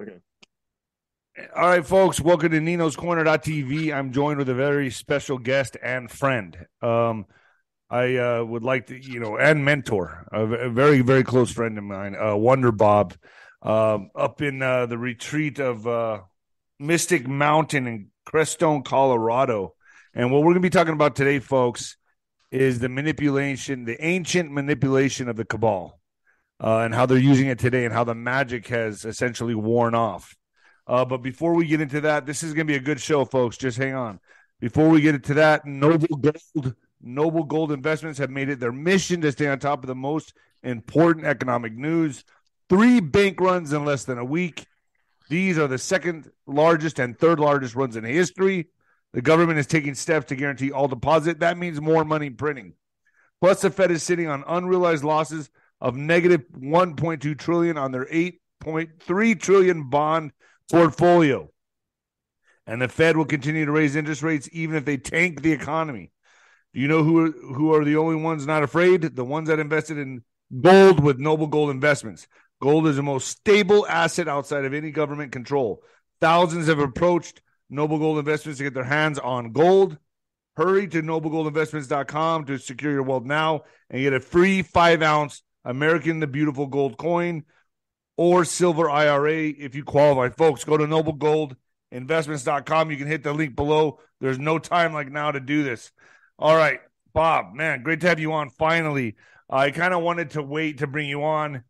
Okay. All right, folks, welcome to Nino's Corner.tv. I'm joined with a very special guest and friend. Um, I uh, would like to, you know, and mentor, a, very, very close friend of mine, uh, Wonder Bob, um, up in uh, the retreat of uh, Mystic Mountain in Crestone, Colorado. And what we're going to be talking about today, folks, is the manipulation, the ancient manipulation of the cabal, uh, and how they're using it today, and how the magic has essentially worn off. Uh, but before we get into that, this is going to be a good show, folks. Just hang on. Before we get into that, Noble Gold, Noble Gold Investments have made it their mission to stay on top of the most important economic news. Three bank runs in less than a week. These are the second largest and third largest runs in history. The government is taking steps to guarantee all deposit. That means more money printing. Plus, the Fed is sitting on unrealized losses of negative 1.2 trillion on their 8.3 trillion bond portfolio. And the Fed will continue to raise interest rates even if they tank the economy. Do you know who are, who are the only ones not afraid? The ones that invested in gold with Noble Gold Investments. Gold is the most stable asset outside of any government control. Thousands have approached Noble Gold Investments to get their hands on gold. Hurry to noblegoldinvestments.com to secure your wealth now and get a free five ounce American the Beautiful gold coin or silver IRA if you qualify. Folks, go to noblegoldinvestments.com. You can hit the link below. There's no time like now to do this. All right, Bob, man, great to have you on finally. I kind of wanted to wait to bring you on,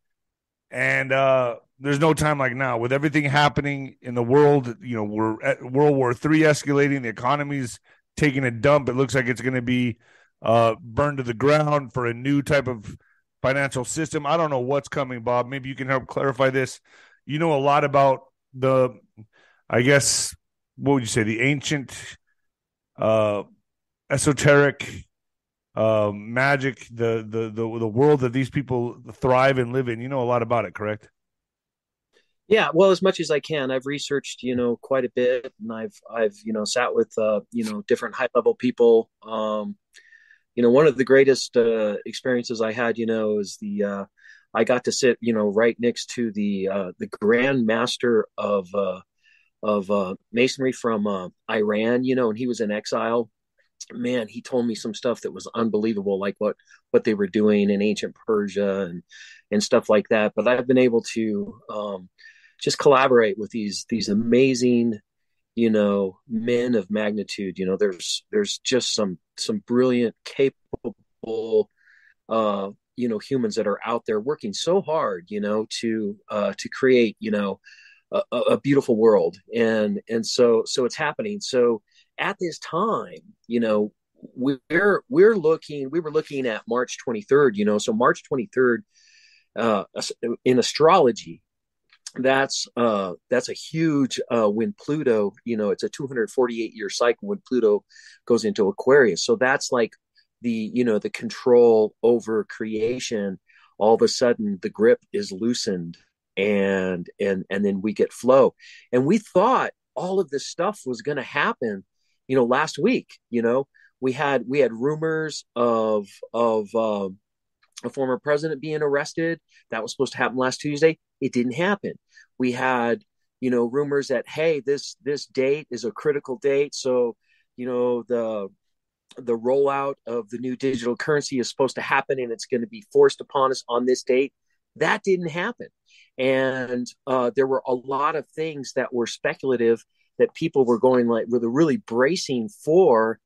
and uh, there's no time like now. With everything happening in the world, you know, we're at World War Three escalating, the economy's taking a dump. It looks like it's going to be uh, burned to the ground for a new type of financial system. I don't know what's coming, Bob. Maybe you can help clarify this. You know a lot about the, I guess, what would you say, the ancient, uh, esoteric, uh, magic, the, the the the world that these people thrive and live in. You know a lot about it, correct? Yeah, well, as much as I can, I've researched, you know, quite a bit, and I've I've you know sat with uh, you know different high level people. Um, you know, one of the greatest uh, experiences I had, you know, is the uh, I got to sit, you know, right next to the uh, the Grand Master of uh, of uh, Masonry from uh, Iran, you know, and he was in exile. Man, he told me some stuff that was unbelievable, like what what they were doing in ancient Persia and and stuff like that. But I've been able to um, just collaborate with these these amazing you know men of magnitude you know there's there's just some some brilliant capable uh you know humans that are out there working so hard you know to uh to create you know a, a beautiful world. And and so so it's happening. So at this time you know we're we're looking we were looking at march 23rd you know so march 23rd uh in astrology that's uh that's a huge uh when pluto you know it's a 248 year cycle when pluto goes into aquarius so that's like the you know the control over creation all of a sudden the grip is loosened and and and then we get flow and we thought all of this stuff was going to happen you know last week you know we had we had rumors of of um a former president being arrested. That was supposed to happen last Tuesday. It didn't happen. We had, you know, rumors that hey, this this date is a critical date, so you know the the rollout of the new digital currency is supposed to happen and it's going to be forced upon us on this date. That didn't happen, and uh, there were a lot of things that were speculative that people were going like were really bracing for,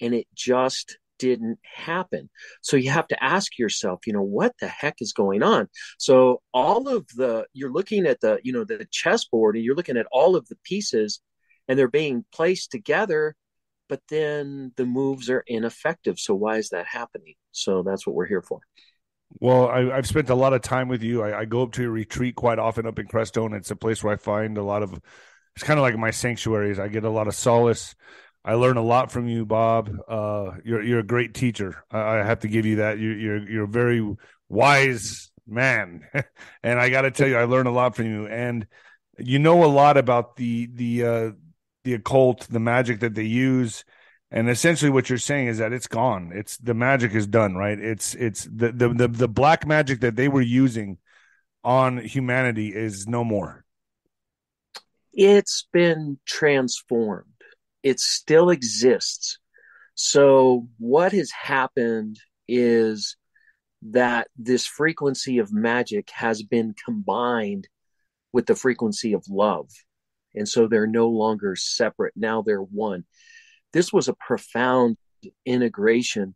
and it just didn't happen. So you have to ask yourself, you know, what the heck is going on? So all of the you're looking at the, you know, the chessboard and you're looking at all of the pieces and they're being placed together, but then the moves are ineffective. So why is that happening? So that's what we're here for. Well, I, have spent a lot of time with you. I, I, go up to your retreat quite often up in Crestone. It's a place where I find a lot of. It's kind of like my sanctuaries. I get a lot of solace. I learn a lot from you, Bob. Uh, you're you're a great teacher. I, I have to give you that. You, you're you're a very wise man, and I got to tell you, I learn a lot from you. And you know a lot about the the uh, the occult, the magic that they use, and essentially what you're saying is that it's gone. It's the magic is done, right? It's it's the the the, the black magic that they were using on humanity is no more. it's been transformed. It still exists. So what has happened is that this frequency of magic has been combined with the frequency of love. And so they're no longer separate. Now they're one. This was a profound integration,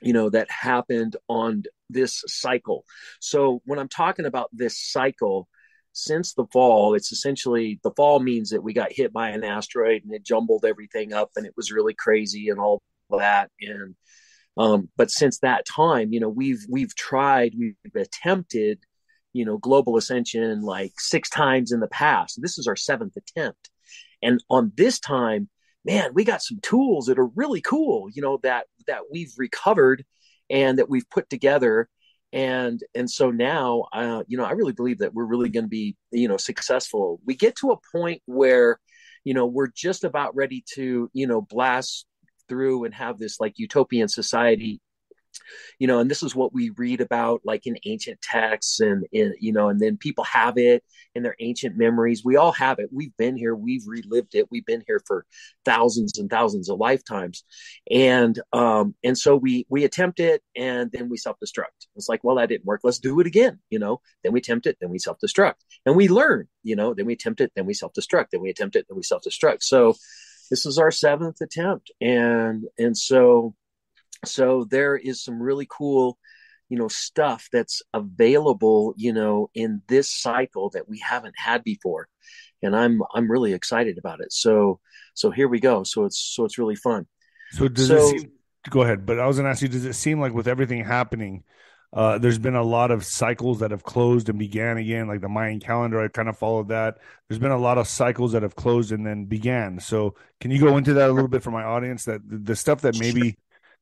you know, that happened on this cycle. So when I'm talking about this cycle, since the fall, it's essentially the fall means that we got hit by an asteroid and it jumbled everything up and it was really crazy and all that. And um, but since that time, you know, we've we've tried, we've attempted, you know, global ascension like six times in the past. This is our seventh attempt, and on this time, man, we got some tools that are really cool. You know that that we've recovered and that we've put together and and so now uh, you know i really believe that we're really going to be you know successful. We get to a point where you know we're just about ready to you know blast through and have this like utopian society you know and this is what we read about like in ancient texts and you know and then people have it in their ancient memories. We all have it. We've been here. We've relived it. We've been here for thousands and thousands of lifetimes. And um and so we we attempt it and then we self-destruct. It's like well that didn't work. Let's do it again you know? Then we attempt it then we self-destruct. And we learn you know? Then we attempt it then we self-destruct. Then we attempt it then we self-destruct. So this is our seventh attempt. And and so so there is some really cool you know stuff that's available you know in this cycle that we haven't had before and i'm i'm really excited about it so so here we go so it's so it's really fun so does so, it seem, go ahead but i was going to ask you does it seem like with everything happening uh, there's been a lot of cycles that have closed and began again, like the Mayan calendar. I kind of followed that. There's been a lot of cycles that have closed and then began. So, can you go into that a little bit for my audience? That the stuff that maybe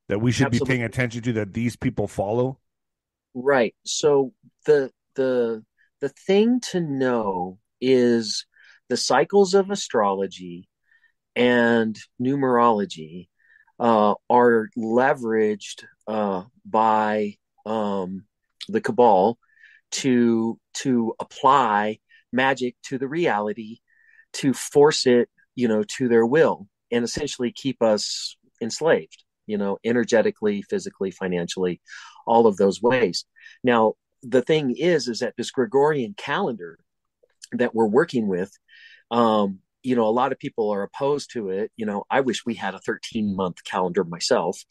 that we should Absolutely. be paying attention to that these people follow. Right. So the the the thing to know is the cycles of astrology and numerology uh, are leveraged uh, by um, the cabal to to apply magic to the reality to force it you know to their will and essentially keep us enslaved you know energetically physically financially all of those ways now the thing is is that this gregorian calendar that we're working with um, you know a lot of people are opposed to it you know i wish we had a 13 month calendar myself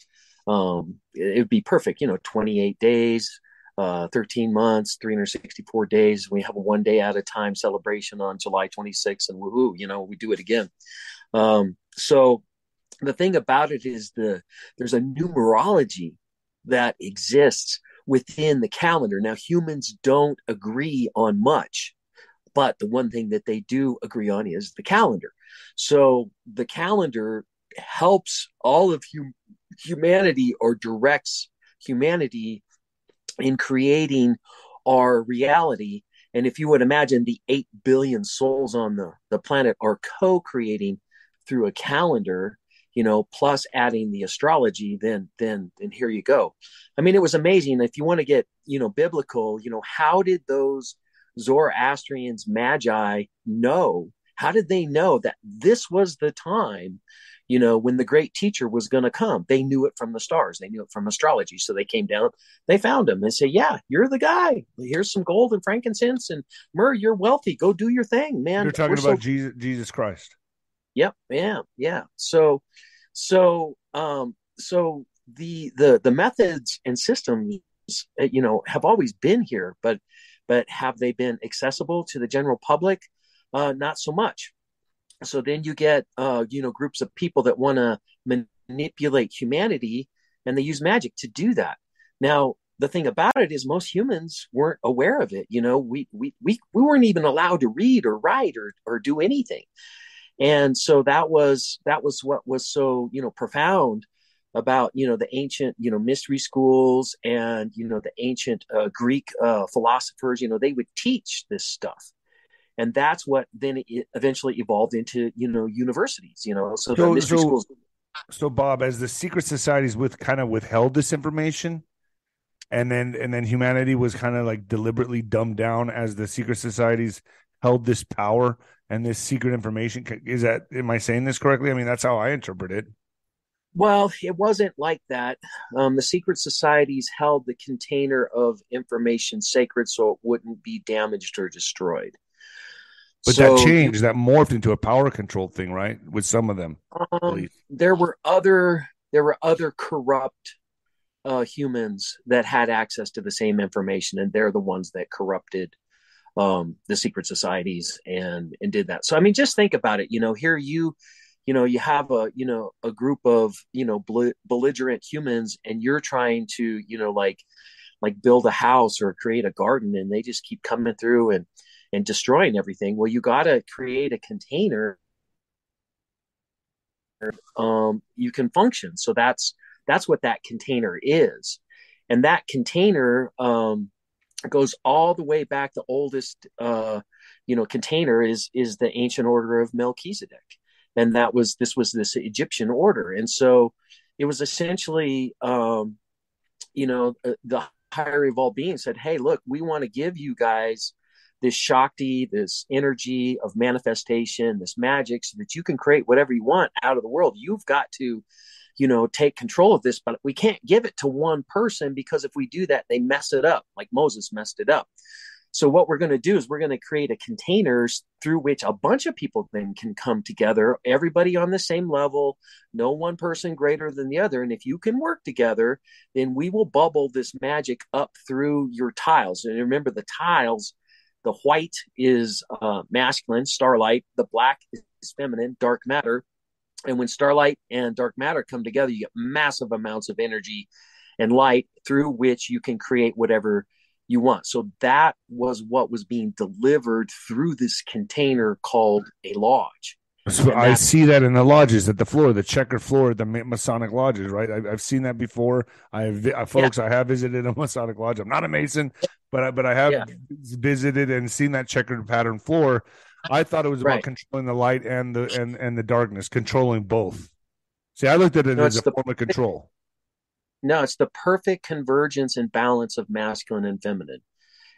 um, it would be perfect. You know, 28 days, uh, 13 months, 364 days. We have a one day at a time celebration on July 26th, and woohoo, you know, we do it again. Um, so the thing about it is the there's a numerology that exists within the calendar. Now, humans don't agree on much, but the one thing that they do agree on is the calendar. So the calendar helps all of hum- humanity or directs humanity in creating our reality. And if you would imagine the 8 billion souls on the, the planet are co creating through a calendar, you know, plus adding the astrology, then, then, then here you go. I mean, it was amazing. If you want to get, you know, biblical, you know, how did those Zoroastrians, magi know? How did they know that this was the time you know, when the great teacher was going to come. They knew it from the stars. They knew it from astrology. So they came down, they found him and said, yeah, you're the guy. Here's some gold and frankincense and myrrh. You're wealthy. Go do your thing, man. You're talking We're about so... Jesus, Jesus Christ. Yep. Yeah. Yeah. So, so, um, so the, the, the methods and systems, uh, you know, have always been here, but, but have they been accessible to the general public? Uh, not so much so then you get uh, you know groups of people that want to manipulate humanity and they use magic to do that now the thing about it is most humans weren't aware of it you know we we we, we weren't even allowed to read or write or or do anything and so that was that was what was so you know profound about you know the ancient you know mystery schools and you know the ancient uh, greek uh, philosophers you know they would teach this stuff. And that's what then it eventually evolved into you know universities you know so, so the mystery so, schools so bob as the secret societies with kind of withheld this information and then and then humanity was kind of like deliberately dumbed down as the secret societies held this power and this secret information is that am i saying this correctly? I mean that's how i interpret it. Well it wasn't like that. Um, the secret societies held the container of information sacred so it wouldn't be damaged or destroyed. But so, that changed that morphed into a power control thing right with some of them um, there were other there were other corrupt uh, humans that had access to the same information and they're the ones that corrupted um, the secret societies and and did that. So I mean, just think about it. You know, here you, you know, you have a you know a group of you know belligerent humans, and you're trying to you know like like build a house or create a garden, and they just keep coming through and and destroying everything. Well, you got to create a container. Um, you can function. So that's that's what that container is, and that container um, goes all the way back. The oldest, uh, you know, container is is the ancient order of Melchizedek, and that was this was this Egyptian order, and so it was essentially, um, you know, uh, the higher evolved being said, "Hey, look, we want to give you guys." This Shakti, this energy of manifestation, this magic, so that you can create whatever you want out of the world. You've got to you know, take control of this, but we can't give it to one person because if we do that, they mess it up, like Moses messed it up. So what we're going to do is we're going to create a containers through which a bunch of people then can come together, everybody on the same level, no one person greater than the other. And if you can work together, then we will bubble this magic up through your tiles. And remember the tiles, the white is uh, masculine, starlight, the black is feminine, dark matter, and when starlight and dark matter come together, you get massive amounts of energy and light through which you can create whatever you want. So that was what was being delivered through this container called a lodge. So I see that in the lodges at the floor, the checkered floor, the Masonic lodges, right? I, have seen that before. I have, uh, folks, yeah. I have visited a Masonic lodge. I'm not a Mason, but I, but I have yeah. visited and seen that checkered pattern floor. I thought it was about right. controlling the light and the and and the darkness, controlling both. See, I looked at it no, as a the, form of control. No, it's the perfect convergence and balance of masculine and feminine.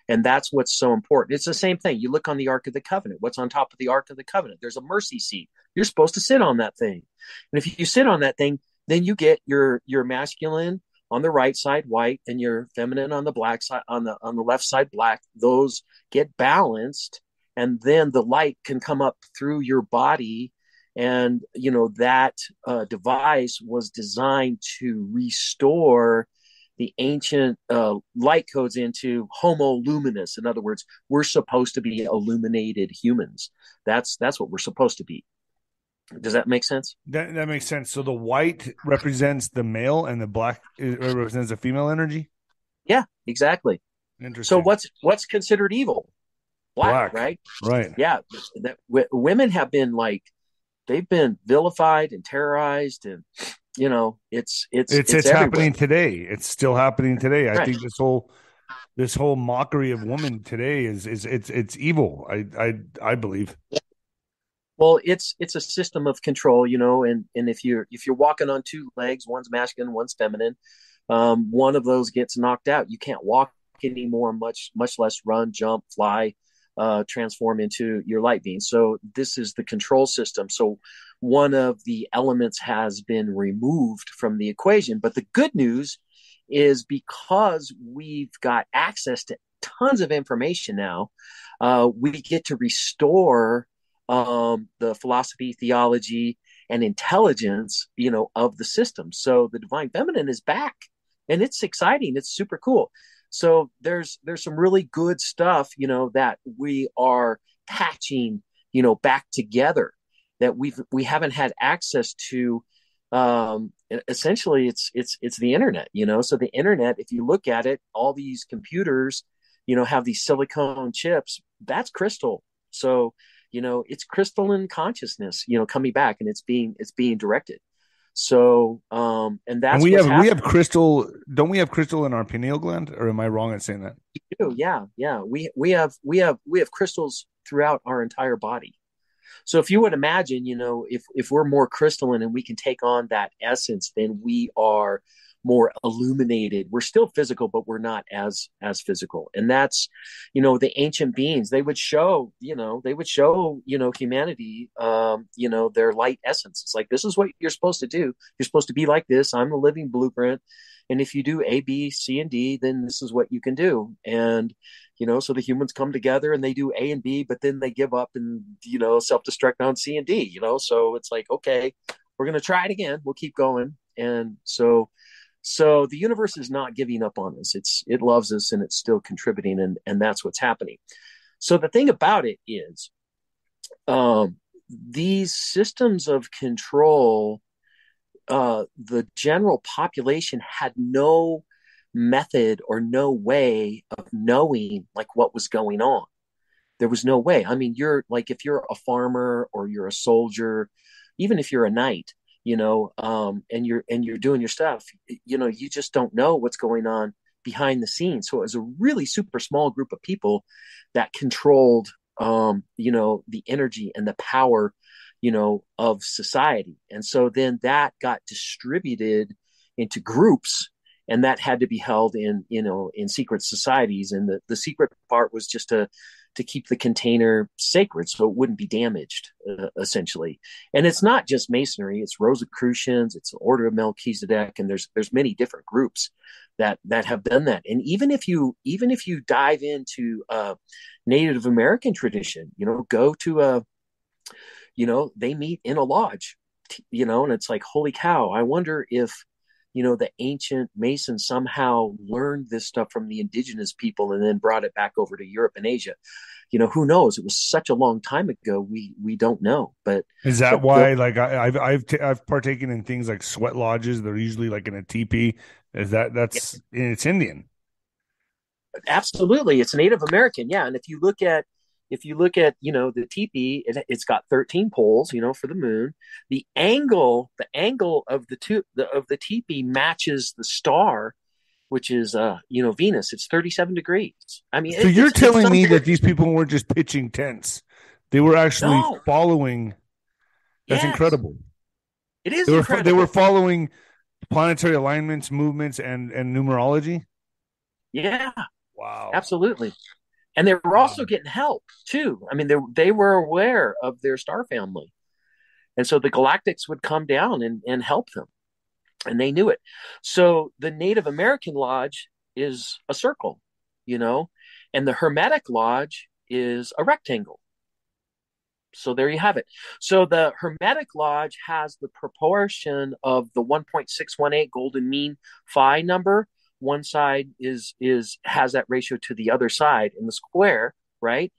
And that's what's so important. It's the same thing. You look on the Ark of the Covenant. What's on top of the Ark of the Covenant? There's a mercy seat. You're supposed to sit on that thing. And if you sit on that thing, then you get your your masculine on the right side white and your feminine on the black side on the on the left side black. Those get balanced and then the light can come up through your body. And you know that uh, device was designed to restore the ancient uh, light codes into homo luminous in other words we're supposed to be illuminated humans. That's that's what we're supposed to be. Does that make sense? That, that makes sense. So the white represents the male and the black represents the female energy? Yeah exactly. Interesting. so what's what's considered evil black, black. right? Right. Yeah, that w- women have been like they've been vilified and terrorized, and you know it's it's it's it's, it's happening today. It's still happening today. I right. think this whole this whole mockery of women today is is it's it's evil. I I I believe. Well, it's it's a system of control, you know, and and if you're if you're walking on two legs, one's masculine, one's feminine, um, one of those gets knocked out. You can't walk anymore, much much less run, jump, fly uh, transform into your light beam. So this is the control system. So one of the elements has been removed from the equation. But the good news is because we've got access to tons of information now, uh, we get to restore um, the philosophy, theology, and intelligence, you know, of the system. So the divine feminine is back, and it's exciting. It's super cool. So there's there's some really good stuff, you know, that we are patching, you know, back together that we've we haven't had access to um essentially it's it's it's the internet you know? So the internet if you look at it all these computers you know have these silicone chips that's crystal. So you know it's crystalline consciousness you know coming back and it's being it's being directed so, um, and that's and we have happening. we have crystal. Don't we have crystal in our pineal gland? Or am I wrong in saying that? We do. Yeah, yeah. We we have we have we have crystals throughout our entire body. So if you would imagine, you know, if if we're more crystalline and we can take on that essence, then we are more illuminated. We're still physical but we're not as as physical. And that's you know the ancient beings they would show you know they would show you know humanity um you know their light essence. It's like this is what you're supposed to do. You're supposed to be like this. I'm the living blueprint. And if you do a b c and d then this is what you can do. And you know so the humans come together and they do a and b but then they give up and you know self-destruct on c and d you know? So it's like okay we're going to try it again. We'll keep going. And so so the universe is not giving up on us. It's it loves us and it's still contributing, and and that's what's happening. So the thing about it is, um, these systems of control, uh, the general population had no method or no way of knowing like what was going on. There was no way. I mean, you're like if you're a farmer or you're a soldier, even if you're a knight, you know um, and you're and you're doing your stuff you know you just don't know what's going on behind the scenes. So it was a really super small group of people that controlled um, you know the energy and the power you know of society. And so then that got distributed into groups and that had to be held in you know in secret societies. And the, the secret part was just to to keep the container sacred so it wouldn't be damaged, uh, essentially. And it's not just masonry; it's Rosicrucians, it's the Order of Melchizedek, and there's there's many different groups that that have done that. And even if you even if you dive into uh, Native American tradition, you know, go to a, you know, they meet in a lodge, you know, and it's like, holy cow! I wonder if you know the ancient masons somehow learned this stuff from the indigenous people and then brought it back over to europe and asia. You know who knows? It was such a long time ago we we don't know but is that but why the, like I, have i've t- i've partaken in things like sweat lodges they're usually like in a teepee? Is that that's yeah. it's indian. Absolutely. It's native american. Yeah. And if you look at if you look at you know the teepee it, has got 13 poles you know for the moon. The angle the angle of the two the, of the teepee matches the star which is uh you know venus. It's 37 degrees. I mean so it, you're telling me that these people weren't just pitching tents. They were actually no. following. That's yes. incredible. It is they were, incredible. they were following planetary alignments movements and and numerology? Yeah. Wow. Absolutely and they were also getting help too. I mean, they they were aware of their star family, and so the Galactics would come down and and help them, and they knew it. So the Native American Lodge is a circle, you know, and the Hermetic Lodge is a rectangle. So there you have it. So the Hermetic Lodge has the proportion of the 1.618 golden mean phi number one side is is has that ratio to the other side in the square right?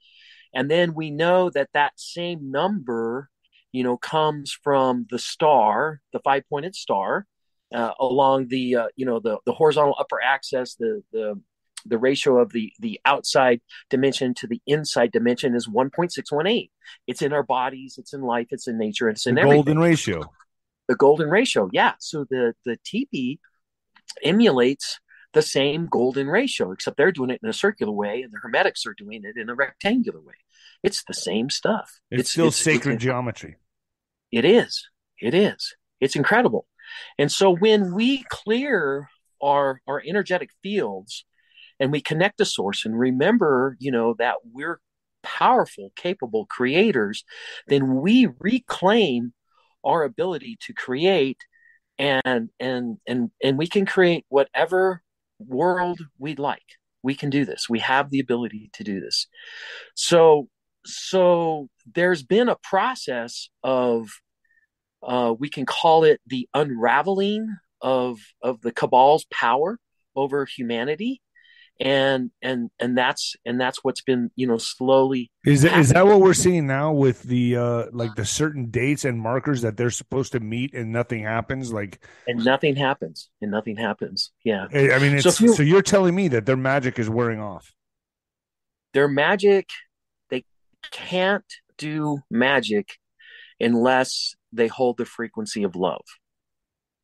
And then we know that that same number you know comes from the star the five pointed star uh, along the uh, you know the the horizontal upper axis the the the ratio of the the outside dimension to the inside dimension is 1.618 it's in our bodies it's in life it's in nature it's in the everything. golden ratio. The golden ratio yeah. So the the teepee emulates the same golden ratio, except they're doing it in a circular way and the Hermetics are doing it in a rectangular way. It's the same stuff. It's, it's still it's, sacred it's, geometry. It is. It is. It's incredible. And so when we clear our our energetic fields and we connect to source and remember, you know, that we're powerful, capable creators, then we reclaim our ability to create and and and and we can create whatever world we'd like. We can do this. We have the ability to do this. So, so there's been a process of, uh, we can call it the unraveling of of the cabal's power over humanity and and and that's and that's what's been you know slowly is that, is that what we're seeing now with the uh like the certain dates and markers that they're supposed to meet and nothing happens? Like and nothing happens and nothing happens. Yeah. I mean so, you, so you're telling me that their magic is wearing off. Their magic they can't do magic unless they hold the frequency of love.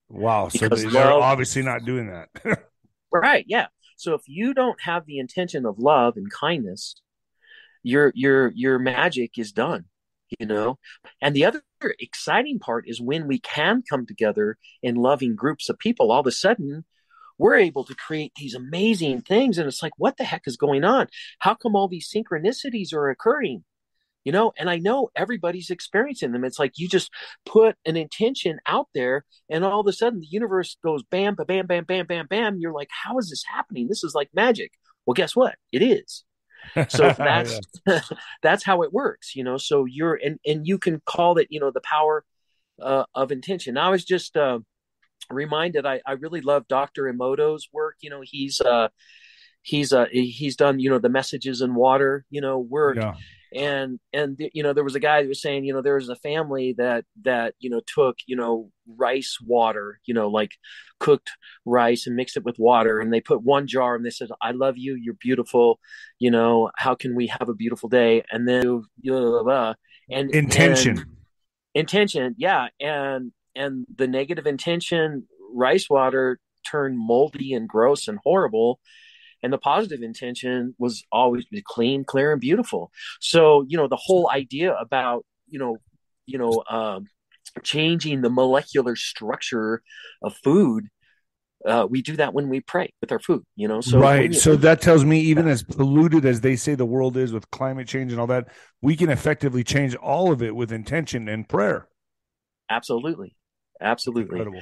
Wow. Because so they, are obviously not doing that. Right. Yeah so if you don't have the intention of love and kindness, your your your magic is done, you know. And the other exciting part is when we can come together in loving groups of people, all of a sudden we're able to create these amazing things. And it's like, what the heck is going on? How come all these synchronicities are occurring? You know, and I know everybody's experiencing them. It's like you just put an intention out there, and all of a sudden the universe goes bam, bam, bam, bam, bam, bam. You're like, how is this happening? This is like magic. Well, guess what? It is. so that's that's how it works you know so you're and and you can call it you know the power uh, of intention i was just uh, reminded I, I really love dr emoto's work you know he's uh he's uh he's done you know the messages in water you know work yeah. And and you know there was a guy that was saying you know there was a family that that you know took you know rice water you know like cooked rice and mixed it with water. And they put one jar and they said i love you. You're beautiful. You know how can we have a beautiful day? And then blah, blah, blah, and intention. And, intention. Yeah. And and the negative intention rice water turned moldy and gross and horrible and the positive intention was always clean clear and beautiful. So you know the whole idea about you know you know um, changing the molecular structure of food uh, we do that when we pray with our food you know? So right. so that tells me even as polluted as they say the world is with climate change and all that we can effectively change all of it with intention and prayer. Absolutely. Absolutely. Incredible.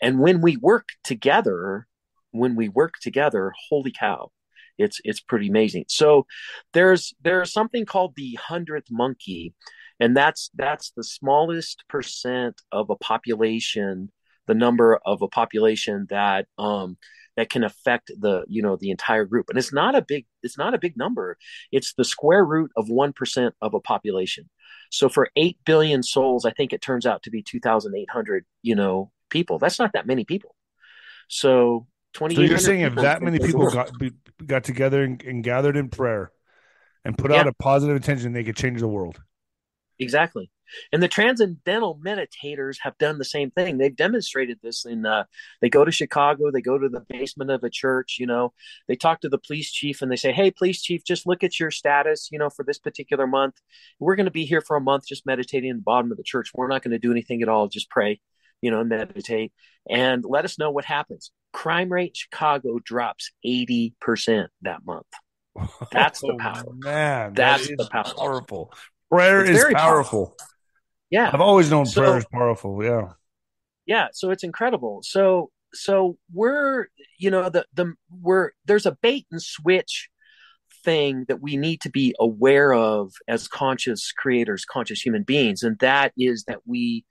and when we work together when we work together, holy cow, it's it's pretty amazing. So there's there's something called the hundredth monkey, and that's that's the smallest percent of a population, the number of a population that um that can affect the you know the entire group. And it's not a big it's not a big number. It's the square root of 1% of a population. So for 8 billion souls i think it turns out to be 2800 you know people. That's not that many people. So Twenty. So you're saying if that many people got got together and, and, gathered in prayer and put yeah. out a positive intention, they could change the world. Exactly. And the transcendental meditators have done the same thing. They've demonstrated this in uh, they go to Chicago, they go to the basement of a church, you know, they talk to the police chief and they say, Hey, police chief, just look at your status, you know, for this particular month. We're going to be here for a month just meditating in the bottom of the church. We're not going to do anything at all, just pray you know, meditate and let us know what happens. Crime rate in Chicago drops 80% that month. That's the oh, power. Oh, man, that's that the power. Powerful. Prayer it's is powerful. powerful. Yeah. I've always known so, prayer is powerful. Yeah. Yeah. So it's incredible. So, so we're, you know, the, the, we're, there's a bait and switch thing that we need to be aware of as conscious creators, conscious human beings. And that is that we,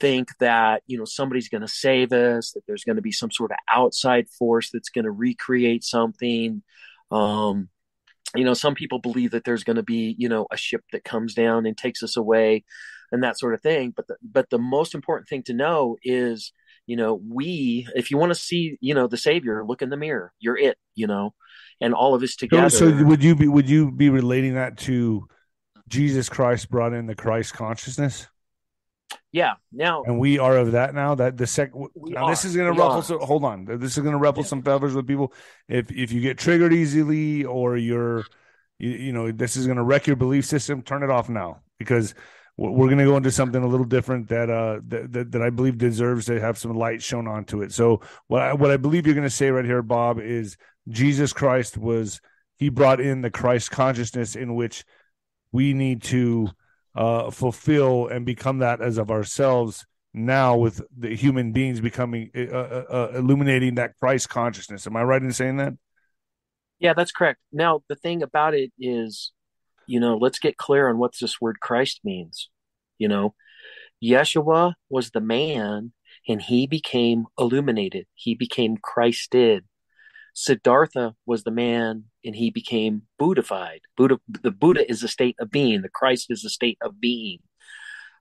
think that you know somebody's going to save us that there's going to be some sort of outside force that's going to recreate something. Um you know some people believe that there's going to be you know a ship that comes down and takes us away and that sort of thing. But the, but the most important thing to know is you know we if you want to see you know the savior look in the mirror. You're it you know and all of us together so, so would you be would you be relating that to jesus christ brought in the christ consciousness yeah. Now, and we are of that now. That the sec. Now this is going to ruffle. So, hold on. This is going to ruffle yeah. some feathers with people. If if you get triggered easily, or you're, you, you know, this is going to wreck your belief system. Turn it off now because we're going to go into something a little different that uh that, that, that I believe deserves to have some light shown onto it. So what I, what I believe you're going to say right here, Bob, is Jesus Christ was he brought in the Christ consciousness in which we need to uh, fulfill and become that as of ourselves now with the human beings becoming uh, uh, uh, illuminating that Christ consciousness. Am I right in saying that? Yeah, that's correct. Now, the thing about it is, you know, let's get clear on what this word Christ means. You know, Yeshua was the man and he became illuminated, he became Christed. Siddhartha was the man and he became Buddhified. Buddha, the Buddha is a state of being, the Christ is a state of being.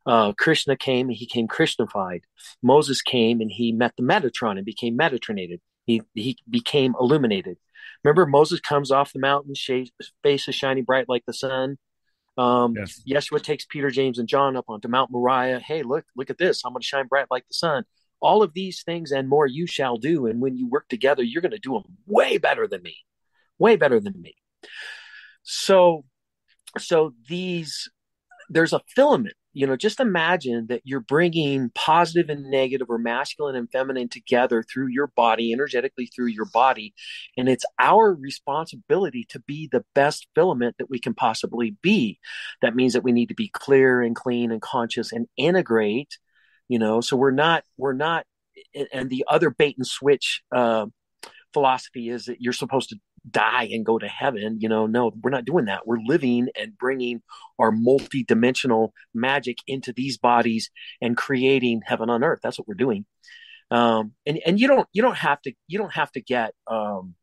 Uh, Krishna came and he came Krishnified. Moses came and he met the Metatron and became Metatronated. He, he became illuminated. Remember, Moses comes off the mountain, face is shining bright like the sun. Um, yes. Yeshua takes Peter, James, and John up onto Mount Moriah. Hey, look, look at this. I'm going to shine bright like the sun all of these things and more you shall do. And when you work together, you're going to do them way better than me, way better than me. So, so these, there's a filament, you know just imagine that you're bringing positive and negative or masculine and feminine together through your body energetically through your body and it's our responsibility to be the best filament that we can possibly be that means that we need to be clear and clean and conscious and integrate you know so we're not we're not and the other bait and switch uh, philosophy is that you're supposed to die and go to heaven. You know, no, we're not doing that. We're living and bringing our multi-dimensional magic into these bodies and creating heaven on earth. That's what we're doing. Um, and and you don't you don't have to you don't have to get um,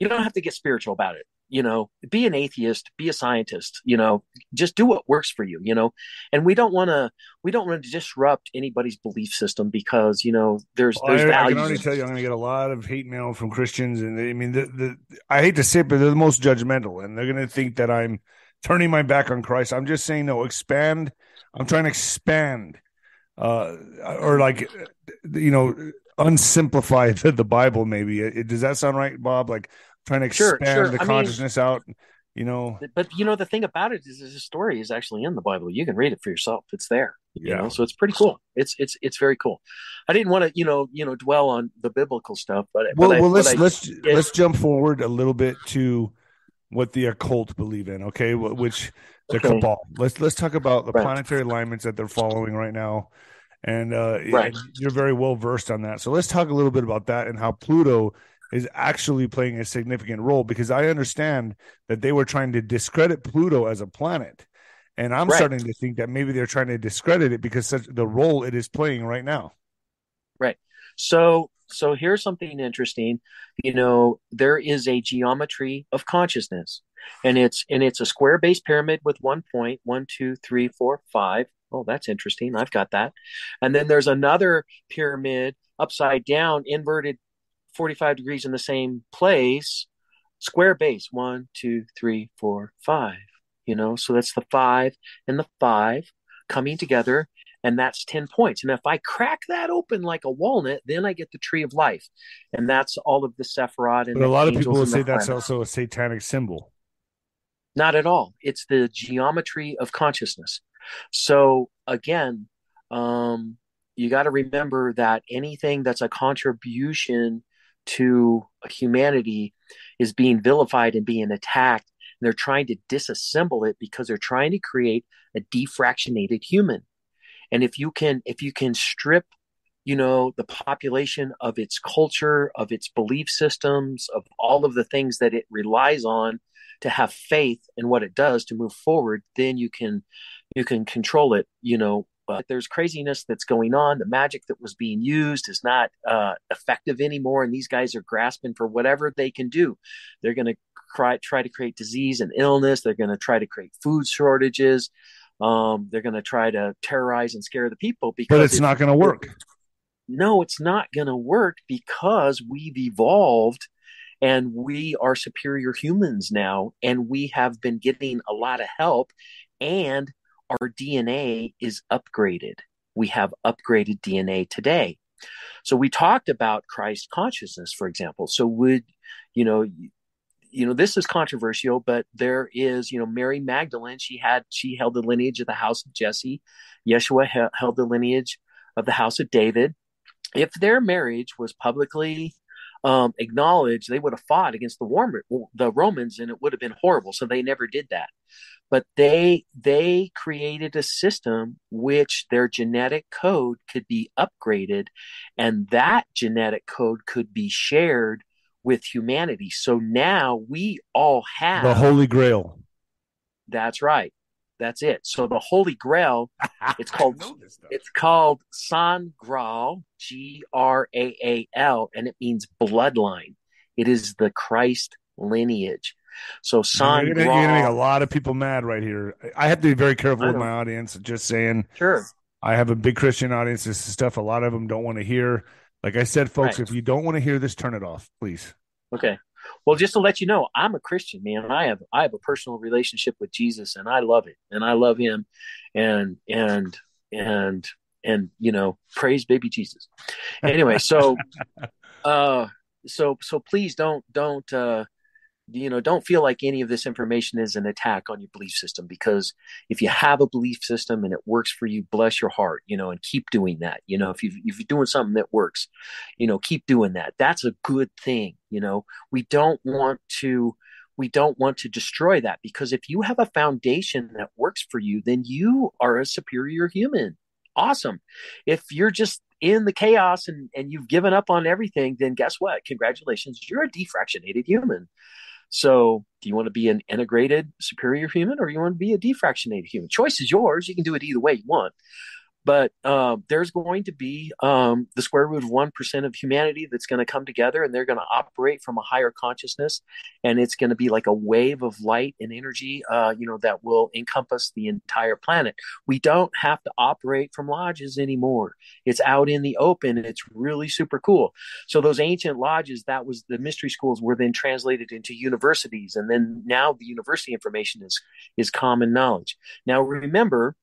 you don't have to get spiritual about it you know be an atheist be a scientist you know just do what works for you you know? And we don't want to we don't want to disrupt anybody's belief system because you know there's there's I, values. I can already tell you i'm going to get a lot of hate mail from christians and they, i mean the, the i hate to say it but they're the most judgmental and they're going to think that i'm turning my back on christ. I'm just saying no expand i'm trying to expand uh or like you know unsimplify the, the bible maybe. It, does that sound right bob? Like trying to expand sure, sure. the consciousness mean, out you know but you know the thing about it is, is the story is actually in the bible you can read it for yourself it's there you yeah. know so it's pretty cool it's it's it's very cool i didn't want to you know you know dwell on the biblical stuff but well, but well I, let's I, let's it, let's jump forward a little bit to what the occult believe in okay which the okay. cabal let's let's talk about the right. planetary alignments that they're following right now and uh right. and you're very well versed on that so let's talk a little bit about that and how pluto is actually playing a significant role because I understand that they were trying to discredit Pluto as a planet. And I'm right. starting to think that maybe they're trying to discredit it because such the role it is playing right now. Right. So so here's something interesting. You know, there is a geometry of consciousness. And it's and it's a square base pyramid with one point, one, two, three, four, five. Oh, that's interesting. I've got that. And then there's another pyramid upside down, inverted 45 degrees in the same place, square base one, two, three, four, five. You know, so that's the five and the five coming together, and that's 10 points. And if I crack that open like a walnut, then I get the tree of life. And that's all of the Sephiroth. And but a lot of people will say that's also a satanic symbol. Not at all. It's the geometry of consciousness. So again, um, you got to remember that anything that's a contribution to humanity is being vilified and being attacked. And they're trying to disassemble it because they're trying to create a defractionated human. And if you can, if you can strip, you know, the population of its culture, of its belief systems, of all of the things that it relies on to have faith in what it does to move forward, then you can you can control it, you know, but there's craziness that's going on. The magic that was being used is not uh, effective anymore, and these guys are grasping for whatever they can do. They're going to try try to create disease and illness. They're going to try to create food shortages. Um, they're going to try to terrorize and scare the people because but it's not going to work. No, it's not going to work because we've evolved and we are superior humans now, and we have been getting a lot of help and our DNA is upgraded. We have upgraded DNA today. So we talked about Christ consciousness, for example. So would, you know, you know, this is controversial, but there is, you know, Mary Magdalene, she had, she held the lineage of the house of Jesse. Yeshua held the lineage of the house of David. If their marriage was publicly um, acknowledged, they would have fought against the, war- the Romans and it would have been horrible. So they never did that. But they they created a system which their genetic code could be upgraded and that genetic code could be shared with humanity. So now we all have the holy grail. That's right that's it so the holy grail it's called it's called san graal g-r-a-a-l and it means bloodline it is the christ lineage so San you're gonna, you're gonna, make a lot of people mad right here. I have to be very careful with my audience. Just saying. Sure. I have a big Christian audience. This is stuff a lot of them don't want to hear. Like I said, folks, right. if you don't want to hear this, turn it off, please. Okay. Well, just to let you know, I'm a Christian, man. I have I have a personal relationship with Jesus, and I love it, and I love Him, and and and and you know, praise baby Jesus. Anyway, so uh, so so please don't don't uh you know don't feel like any of this information is an attack on your belief system because if you have a belief system and it works for you bless your heart you know and keep doing that. You know if you if you're doing something that works you know keep doing that. That's a good thing you know. We don't want to we don't want to destroy that because if you have a foundation that works for you then you are a superior human. Awesome. If you're just in the chaos and, and you've given up on everything then guess what? Congratulations you're a defractionated human so, do you want to be an integrated superior human or you want to be a defractionated human? Choice is yours. You can do it either way you want but uh, there's going to be um, the square root of 1% of humanity that's going to come together and they're going to operate from a higher consciousness. And it's going to be like a wave of light and energy uh, you know that will encompass the entire planet. We don't have to operate from lodges anymore. It's out in the open it's really super cool. So those ancient lodges that was the mystery schools were then translated into universities. And then now the university information is is common knowledge. Now remember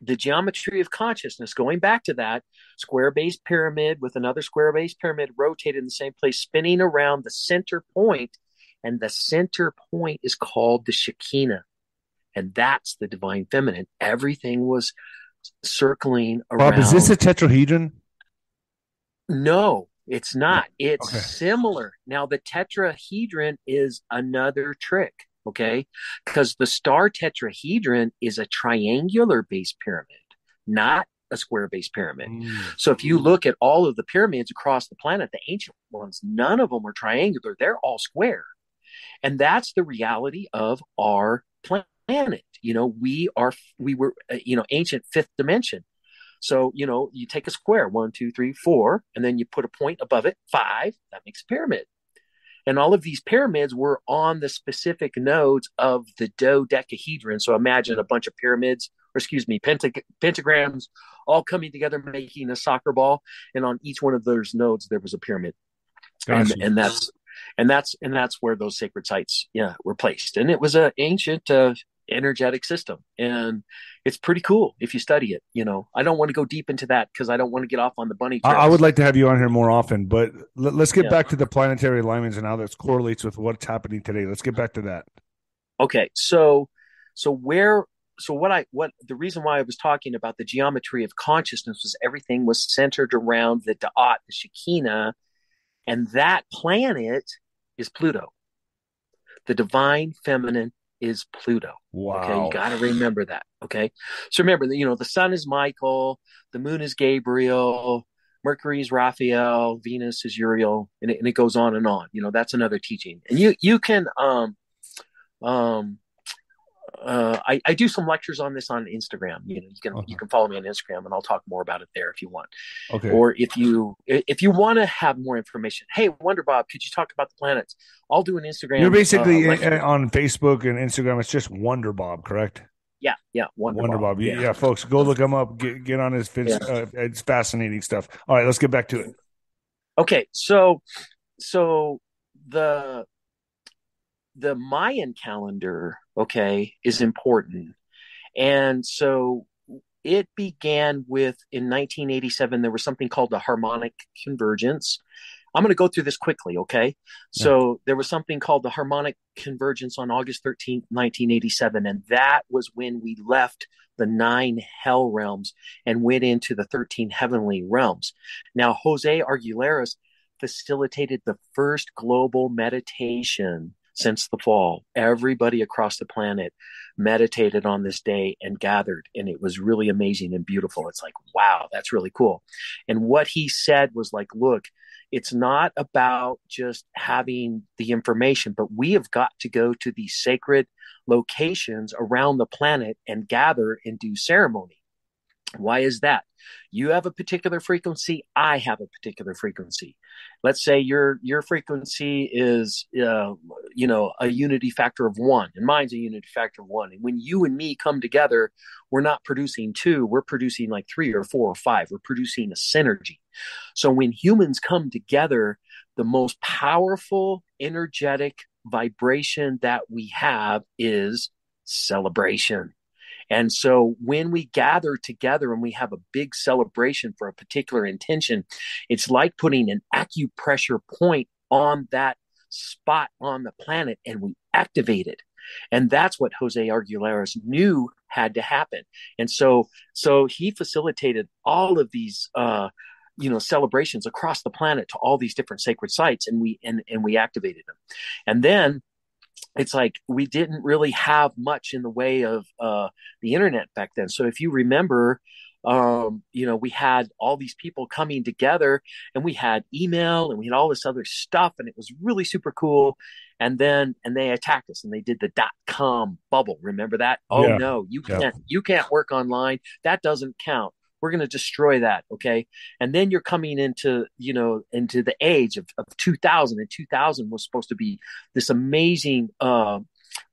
the geometry of consciousness, going back to that square base pyramid with another square base pyramid rotated in the same place, spinning around the center point, and the center point is called the Shekinah, and that's the divine feminine. Everything was circling around. Bob, is this a tetrahedron? No, it's not. It's okay. similar. Now, the tetrahedron is another trick okay? Because the star tetrahedron is a triangular base pyramid, not a square base pyramid. Mm. So if you look at all of the pyramids across the planet, the ancient ones, none of them are triangular, they're all square. And that's the reality of our planet. You know, we are, we were, uh, you know, ancient fifth dimension. So, you know, you take a square, one, two, three, four, and then you put a point above it, five, that makes a pyramid. And all of these pyramids were on the specific nodes of the dodecahedron. So imagine a bunch of pyramids, or excuse me, pentag- pentagrams all coming together, making a soccer ball. And on each one of those nodes, there was a pyramid. And, and, that's and that's and that's where those sacred sites yeah were placed and it was an ancient uh, energetic system and it's pretty cool if you study it you know. I don't want to go deep into that because i don't want to get off on the bunny i would like to have you on here more often but let, us get yeah. back to the planetary alignments and how that correlates with what's happening today. Let's get back to that. Okay so so where so what i what the reason why i was talking about the geometry of consciousness was everything was centered around the da'at the shekinah and that planet is pluto the divine feminine is Pluto. Wow. Okay, you got to remember that. Okay, so remember that you know the sun is Michael, the moon is Gabriel, Mercury is Raphael, Venus is Uriel, and it, and it goes on and on. You know that's another teaching, and you you can um um uh, I, I do some lectures on this on Instagram. You know, you can you can follow me on Instagram, and I'll talk more about it there if you want. Okay. Or if you if you want to have more information, hey, Wonder Bob, could you talk about the planets? I'll do an Instagram. You're basically uh, on Facebook and Instagram. It's just Wonder Bob, correct? Yeah, yeah, Wonder, Wonder Bob. Bob. Yeah. yeah. folks, go look him up. Get get on his. Yeah. Uh, it's fascinating stuff. All right, let's get back to it. Okay, so so the the Mayan calendar, okay, is important. And so it began with in 1987, there was something called the harmonic convergence. I'm going to go through this quickly, okay? Yeah. So there was something called the harmonic convergence on August 13th, 1987. And that was when we left the nine hell realms and went into the 13 heavenly realms. Now, Jose Arguelles facilitated the first global meditation since the fall. Everybody across the planet meditated on this day and gathered, and it was really amazing and beautiful. It's like, wow, that's really cool. And what he said was like, look, it's not about just having the information, but we have got to go to these sacred locations around the planet and gather and do ceremony. Why is that? You have a particular frequency. I have a particular frequency. Let's say your your frequency is, uh, you know, a unity factor of one, and mine's a unity factor of one. And when you and me come together, we're not producing two. We're producing like three or four or five. We're producing a synergy. So when humans come together, the most powerful energetic vibration that we have is celebration and so when we gather together and we have a big celebration for a particular intention, it's like putting an acupressure point on that spot on the planet and we activate it. And that's what Jose Arguelles knew had to happen. And so, so he facilitated all of these, uh, you know, celebrations across the planet to all these different sacred sites, and we and and we activated them. And then it's like we didn't really have much in the way of uh, the internet back then. So if you remember, um, you know, we had all these people coming together and we had email and we had all this other stuff and it was really super cool. And then, and they attacked us and they did the dot com bubble. Remember that? Oh yeah. no, you can't, yeah. you can't work online. That doesn't count. We're going to destroy that. Okay. And then you're coming into, you know, into the age of, of 2000 and 2000 was supposed to be this amazing, uh,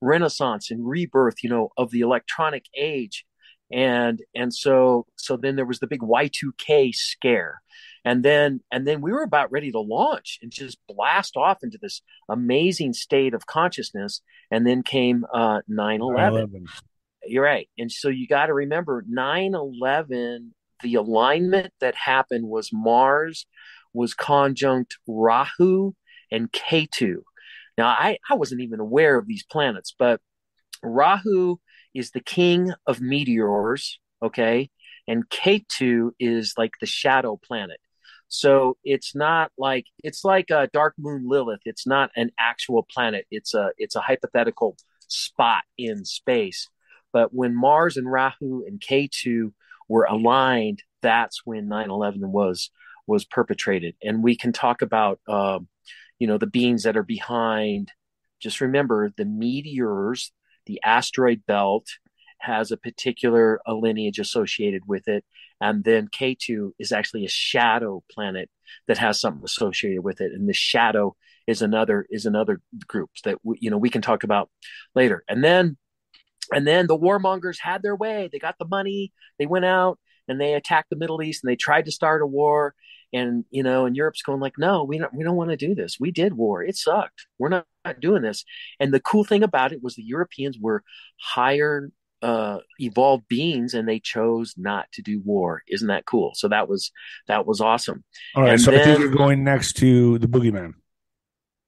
renaissance and rebirth, you know, of the electronic age. And and so so then there was the big Y2K scare. And then and then we were about ready to launch and just blast off into this amazing state of consciousness. And then came uh 9/11 you're right. And so you got to remember 9/11 the alignment that happened was Mars was conjunct Rahu and Ketu now I I wasn't even aware of these planets but Rahu is the king of meteors, okay? And Ketu is like the shadow planet. So it's not like it's like a dark moon Lilith. It's not an actual planet. It's a it's a hypothetical spot in space. But when Mars and Rahu and Ketu were aligned, that's when 9/11 was was perpetrated. And we can talk about um, you know the beings that are behind. Just remember the meteors the asteroid belt has a particular a lineage associated with it and then Ketu is actually a shadow planet that has something associated with it and the shadow is another is another group that we, you know we can talk about later and then and then the warmongers had their way. They got the money. They went out and they attacked the middle east and they tried to start a war. And you know and europe's going like no we don't we don't want to do this. We did war. It sucked. We're not, not doing this. And the cool thing about it was the europeans were higher uh evolved beings and they chose not to do war. Isn't that cool? So that was that was awesome. All right and so then, i think you're going next to the boogeyman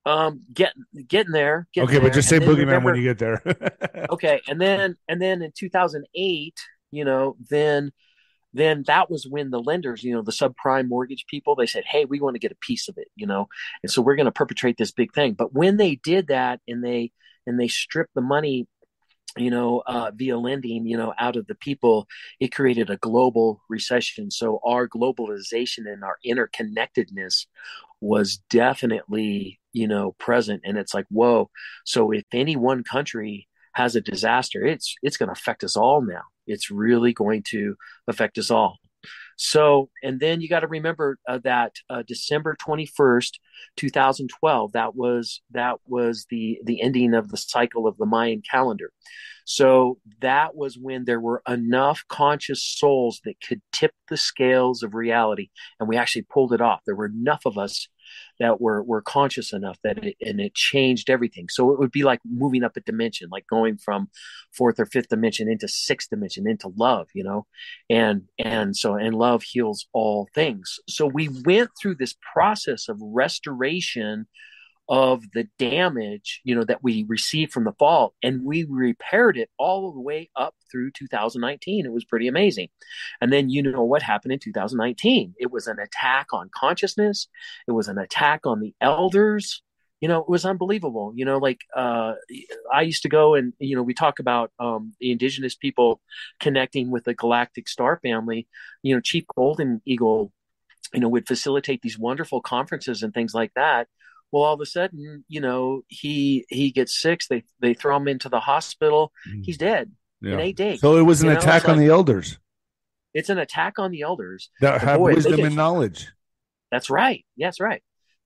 um get getting there getting okay there. but just say boogeyman remember, when you get there okay and then and then in 2008 you know then then that was when the lenders, you know, the subprime mortgage people, they said, "Hey, we want to get a piece of it," you know, and so we're going to perpetrate this big thing. But when they did that and they and they stripped the money you know, uh, via lending, you know, out of the people, it created a global recession. So our globalization and our interconnectedness was definitely, you know, present. And it's like, whoa. So if any one country has a disaster, it's it's going to affect us all now. It's really going to affect us all. So, and then you got to remember uh, that uh, December 21st, 2012, that was that was the the ending of the cycle of the Mayan calendar. So that was when there were enough conscious souls that could tip the scales of reality, and we actually pulled it off. There were enough of us that were were conscious enough that it and it changed everything. So it would be like moving up a dimension, like going from fourth or fifth dimension into sixth dimension into love, you know, and and so and love heals all things. So we went through this process of restoration of the damage you know that we received from the fall and we repaired it all the way up through 2019 it was pretty amazing. And then you know what happened in 2019 it was an attack on consciousness. It was an attack on the elders. You know it was unbelievable. You know like uh, i used to go and you know we talk about um, the indigenous people connecting with the galactic star family. You know chief golden eagle you know would facilitate these wonderful conferences and things like that well all of a sudden you know he he gets sick they they throw him into the hospital mm. he's dead yeah. in eight days so it was an you attack on like, the elders it's an attack on the elders that have boy, wisdom and knowledge that's right that's right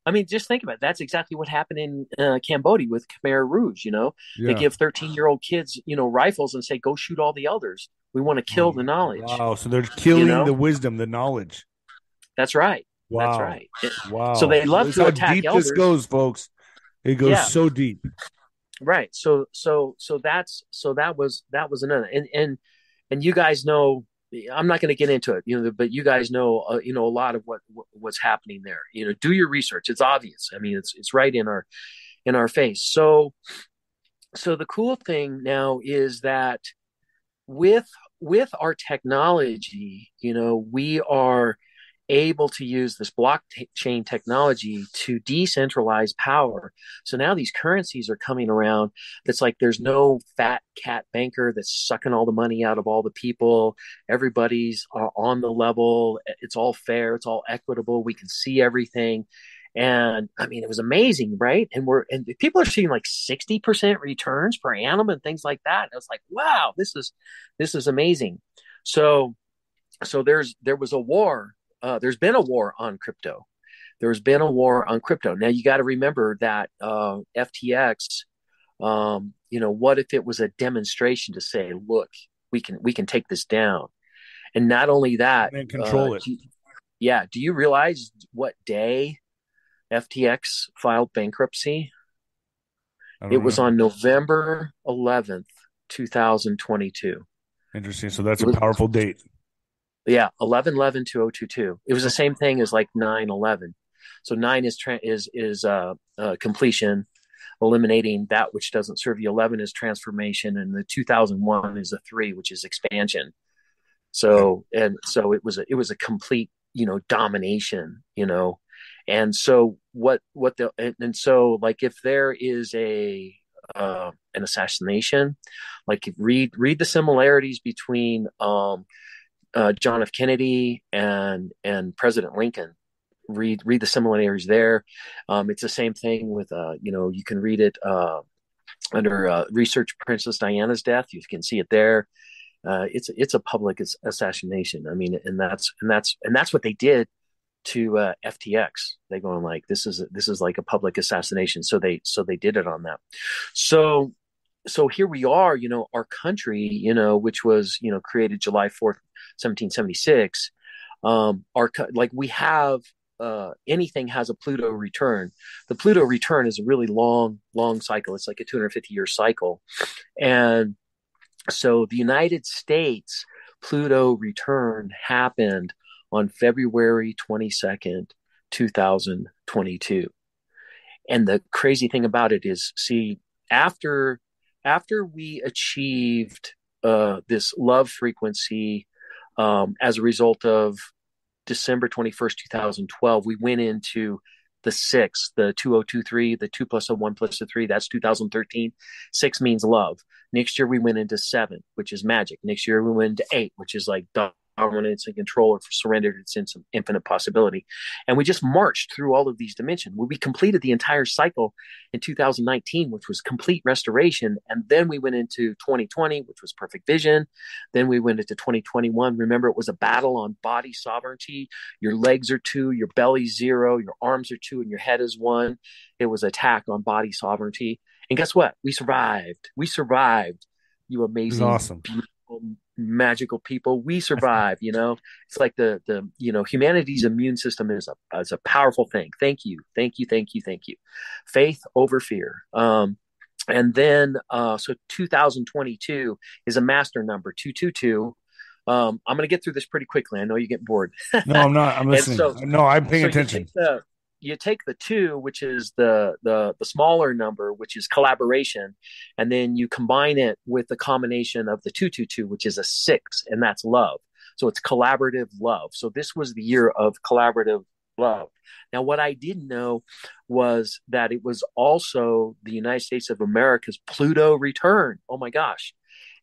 I mean, just think about it. That's exactly what happened in uh, Cambodia with Khmer Rouge. You know, yeah. they give 13 year old kids, you know, rifles and say, go shoot all the elders. We want to kill oh, the knowledge. Wow. So they're killing you know? the wisdom, the knowledge. That's right. Wow. That's right. It, wow. So they love That's to attack deep elders. this goes, folks. It goes yeah. so deep. Right. So so so that's so that was that was another and and and you guys know I'm not going to get into it, you know, but you guys know, uh, you know, a lot of what, what, what's happening there. You know, do your research. It's obvious. I mean, it's it's right in our in our face. So, so the cool thing now is that with with our technology, you know, we are able to use this blockchain technology to decentralize power. So now these currencies are coming around that's like there's no fat cat banker that's sucking all the money out of all the people. Everybody's uh, on the level. It's all fair, it's all equitable. We can see everything. And I mean, it was amazing, right? And we're and people are seeing like sixty percent returns per annum and things like that. And I was like, wow, this is this is amazing. So, so there's there was a war uh, there's been a war on crypto. There's been a war on crypto. Now you got to remember that uh, FTX. Um, you know, what if it was a demonstration to say, look, we can we can take this down, and not only that, and control uh, it. Do you, yeah. Do you realize what day FTX filed bankruptcy? It was on November 11th, 2022. Interesting. So that's a powerful date. Yeah, 11 11 2022. It was the same thing as like 9 11. So 9 is tra- is is uh, uh, completion, eliminating that which doesn't serve you. 11 is transformation, and the 2001 is a 3, which is expansion. So and so it was a, it was a complete you know domination you know and so what what the and, and so like if there is a uh, an assassination like read read the similarities between um uh, John F. Kennedy and and President Lincoln. Read read the similarities there. Um, it's the same thing with uh, you know you can read it uh, under uh, research Princess Diana's death. You can see it there. Uh, it's it's a public assassination. I mean, and that's and that's and that's what they did to uh, FTX. They going like this is this is like a public assassination. So they so they did it on that. So so here we are, you know, our country, you know, which was, you know, created July 4th, 1776. Um, our, like we have, uh, anything has a Pluto return. The Pluto return is a really long, long cycle. It's like a 250 year cycle. And so the United States Pluto return happened on February 22nd, 2022. And the crazy thing about it is, see, after after we achieved uh, this love frequency um, as a result of December 21st, 2012, we went into the six, the 2023, the two plus a one plus a three, that's 2013. Six means love. Next year we went into seven, which is magic. Next year we went into eight, which is like dominance and control or surrendered its infinite possibility. And we just marched through all of these dimensions. We completed the entire cycle in 2019, which was complete restoration. And then we went into 2020, which was perfect vision. Then we went into 2021. Remember, it was a battle on body sovereignty. Your legs are two, your belly zero, your arms are two, and your head is one. It was attack on body sovereignty. And guess what? We survived. We survived. You amazing, awesome. beautiful, magical people we survive you know? It's like the the you know humanity's immune system is a is a powerful thing. Thank you. Thank you. Thank you. Thank you. Faith over fear. Um and then uh so 2022 is a master number 222 um i'm gonna get through this pretty quickly. I know you get bored. No i'm not. I'm listening so, no i'm paying so attention. the, you take the two, which is the the the smaller number, which is collaboration, and then you combine it with the combination of the two two two, which is a six, and that's love. So it's collaborative love. So this was the year of collaborative love. Now, what I didn't know was that it was also the United States of America's Pluto return. Oh my gosh.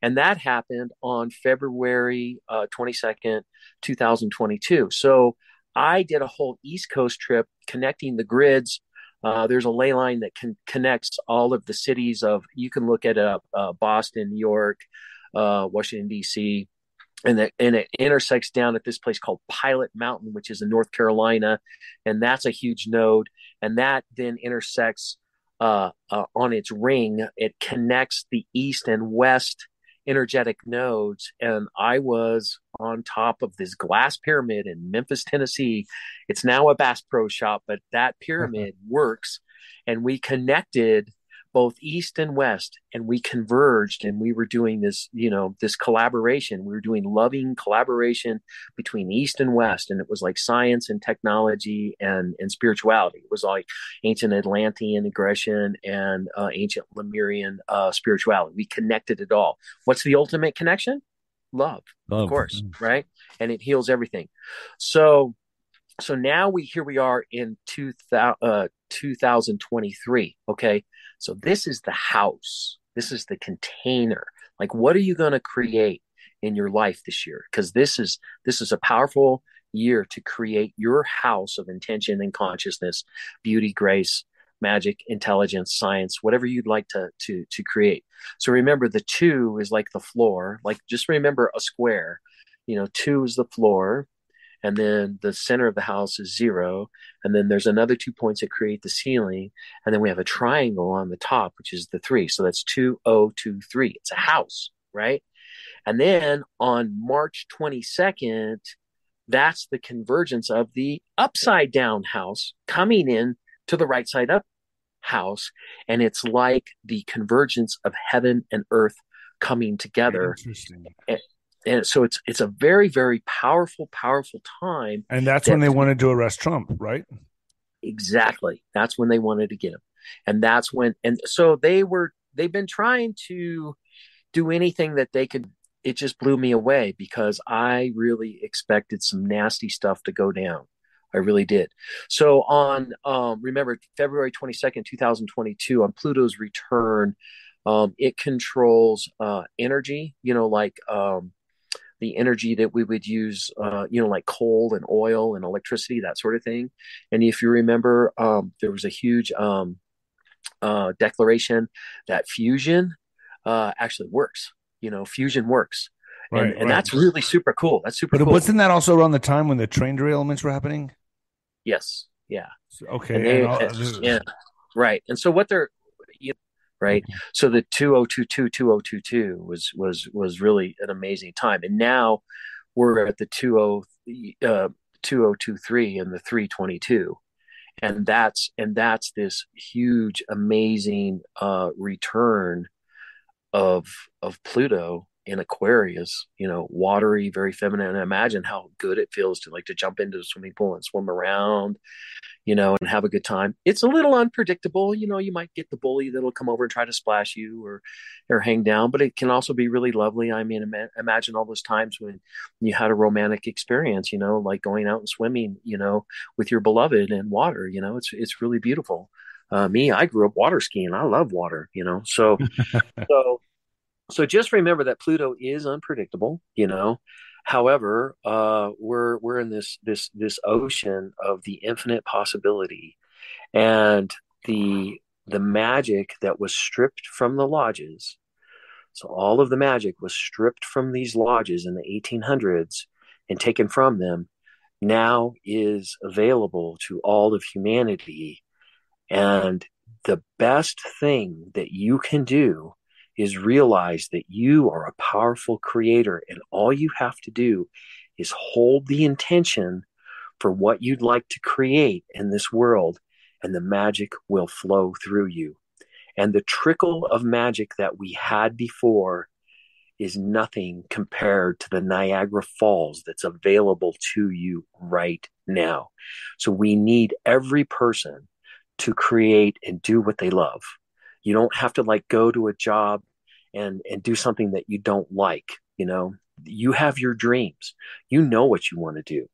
And that happened on February uh, 22nd, 2022. So I did a whole East Coast trip connecting the grids. Uh, there's a ley line that can, connects all of the cities of. You can look at uh, uh, Boston, New York, uh, Washington D.C., and that and it intersects down at this place called Pilot Mountain, which is in North Carolina, and that's a huge node. And that then intersects uh, uh, on its ring. It connects the east and west energetic nodes. And I was on top of this glass pyramid in Memphis, Tennessee. It's now a Bass Pro shop, but that pyramid works. And we connected both east and west and we converged and we were doing this you know this collaboration. We were doing loving collaboration between east and west and it was like science and technology and and spirituality. It was like ancient atlantean aggression and uh, ancient lemurian uh, spirituality. We connected it all. What's the ultimate connection love, love. of course right and it heals everything so so now we here we are in 2000, uh, 2023 okay so this is the house. This is the container. Like what are you going to create in your life this year? Cuz this is this is a powerful year to create your house of intention and consciousness, beauty, grace, magic, intelligence, science, whatever you'd like to to to create. So remember the 2 is like the floor. Like just remember a square. You know, 2 is the floor, and then the center of the house is zero and then there's another two points that create the ceiling and then we have a triangle on the top which is the three so that's two oh two three it's a house right and then on march 22nd that's the convergence of the upside down house coming in to the right side up house and it's like the convergence of heaven and earth coming together. Interesting. and so it's it's a very very powerful powerful time and that's that, when they wanted to arrest trump right? Exactly. That's when they wanted to get him. And that's when and so they were they've been trying to do anything that they could it just blew me away because i really expected some nasty stuff to go down i really did so on um remember february 22nd 2022 on pluto's return um, it controls uh, energy, you know, like um, the energy that we would use, uh, you know, like coal and oil and electricity, that sort of thing. And if you remember, um, there was a huge um, uh, declaration that fusion uh, actually works. You know, fusion works. Right, and, and right. that's really super cool. That's super but cool. wasn't that also around the time when the train derailments were happening? Yes. Yeah. Okay. They, yeah. Right. And so what they're, you know, right mm-hmm. so the 2022 2022 was was was really an amazing time and now we're at the 20 uh 2023 and the 322 and that's and that's this huge amazing uh return of of pluto in aquarius you know watery very feminine and imagine how good it feels to like to jump into the swimming pool and swim around you know, and have a good time. It's a little unpredictable. You know, you might get the bully that'll come over and try to splash you or, or hang down, but it can also be really lovely. I mean, ima- imagine all those times when you had a romantic experience, you know, like going out and swimming, you know, with your beloved in water, you know, it's, it's really beautiful. Uh, me, I grew up water skiing. I love water, you know, so, so, so just remember that Pluto is unpredictable, you know, However, uh, we're we're in this this this ocean of the infinite possibility, and the the magic that was stripped from the lodges. So all of the magic was stripped from these lodges in the 1800s and taken from them. Now is available to all of humanity, and the best thing that you can do is realize that you are a powerful creator and all you have to do is hold the intention for what you'd like to create in this world and the magic will flow through you. And the trickle of magic that we had before is nothing compared to the Niagara Falls that's available to you right now. So we need every person to create and do what they love. You don't have to like go to a job and and do something that you don't like you know? You have your dreams. You know what you want to do.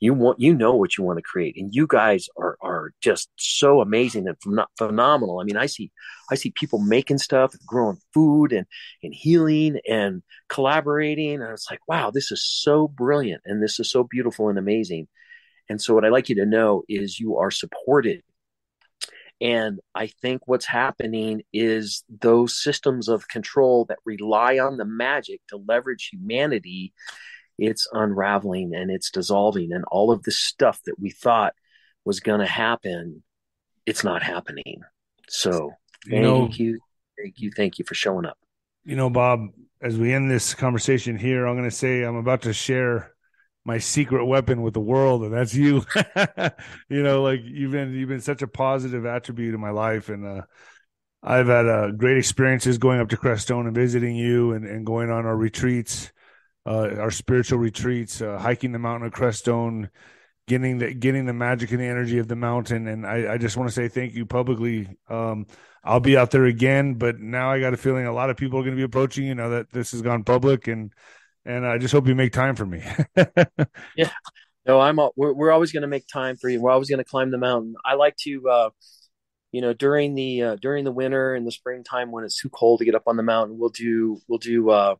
You want you know what you want to create and you guys are are just so amazing and phenomenal. I mean i see i see people making stuff growing food and and healing and collaborating and it's like wow this is so brilliant and this is so beautiful and amazing. And so what i'd like you to know is you are supported and I think what's happening is those systems of control that rely on the magic to leverage humanity, it's unraveling and it's dissolving. And all of the stuff that we thought was going to happen, it's not happening. So thank you, know, you, thank you, thank you for showing up. You know, Bob, as we end this conversation here, I'm going to say I'm about to share my secret weapon with the world and that's you you know like you've been you've been such a positive attribute in my life and uh I've had uh, great experiences going up to Crestone and visiting you, and, and going on our retreats, uh, our spiritual retreats, uh, hiking the mountain of Crestone, getting the getting the magic and the energy of the mountain. And I, I just want to say thank you publicly. Um, I'll be out there again, but now I got a feeling a lot of people are going to be approaching you now that this has gone public, and and I just hope you make time for me. yeah, no, I'm. We're we're always going to make time for you. We're always going to climb the mountain. I like to. Uh, you know during the uh, during the winter and the springtime when it's too cold to get up on the mountain we'll do we'll do uh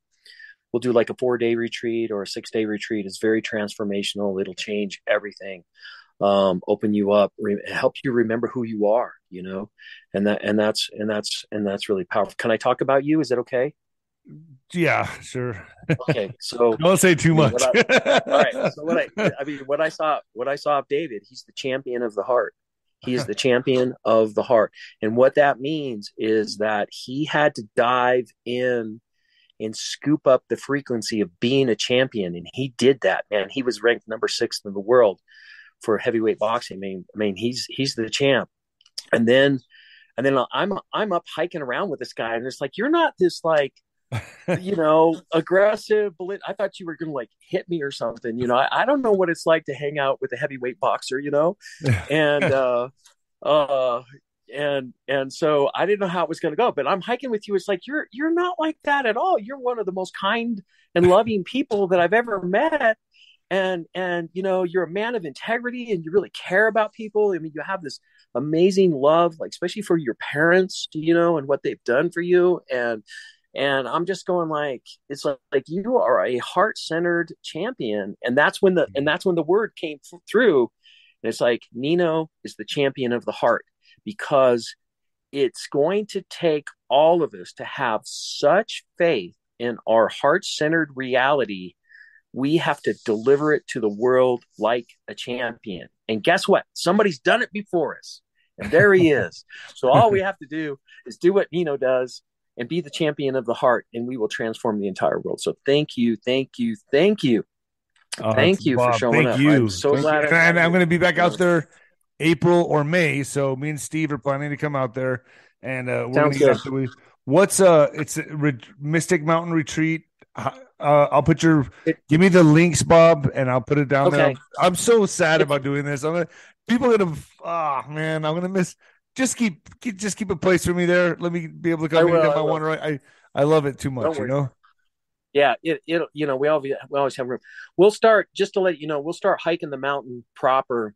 we'll do like a four day retreat or a six day retreat it's very transformational it'll change everything um open you up re- help you remember who you are you know and that and that's and that's and that's really powerful can i talk about you is that okay yeah sure okay so don't say too much I, all right so what i i mean what i saw what i saw of david he's the champion of the heart he is the champion of the heart. And what that means is that he had to dive in and scoop up the frequency of being a champion. And he did that, man. He was ranked number six in the world for heavyweight boxing. I mean, I mean, he's he's the champ. And then and then I'm I'm up hiking around with this guy, and it's like, you're not this like you know, aggressive. I thought you were going to like hit me or something. You know, I, I, don't know what it's like to hang out with a heavyweight boxer. You know, and uh, uh, and and so I didn't know how it was going to go. But I'm hiking with you. It's like you're you're not like that at all. You're one of the most kind and loving people that I've ever met. And and you know, you're a man of integrity, and you really care about people. I mean, you have this amazing love, like especially for your parents, you know, and what they've done for you, and and i'm just going like it's like, like you are a heart-centered champion. And that's when the and that's when the word came through. And it's like nino is the champion of the heart because it's going to take all of us to have such faith in our heart-centered reality. We have to deliver it to the world like a champion. And guess what? Somebody's done it before us. And there he is. So all we have to do is do what nino does and be the champion of the heart, and we will transform the entire world. So thank you, thank you, thank you. Uh, thank you Bob, for showing thank up. You. I'm so thank glad. You. And I'm going to be back out there April or May. So me and Steve are planning to come out there, and uh, we're going to get What's uh? It's a Re- Mystic Mountain Retreat. Uh, I'll put your give me the links, Bob, and I'll put it down okay. there. I'm, I'm, so sad about doing this. I'm gonna people are gonna. Ah, oh, man, I'm gonna miss just keep, keep, just keep a place for me there. Let me be able to come and get my one right. I I love it too much, you know. Yeah, it it you know we always we always have room. We'll start just to let you know. We'll start hiking the mountain proper.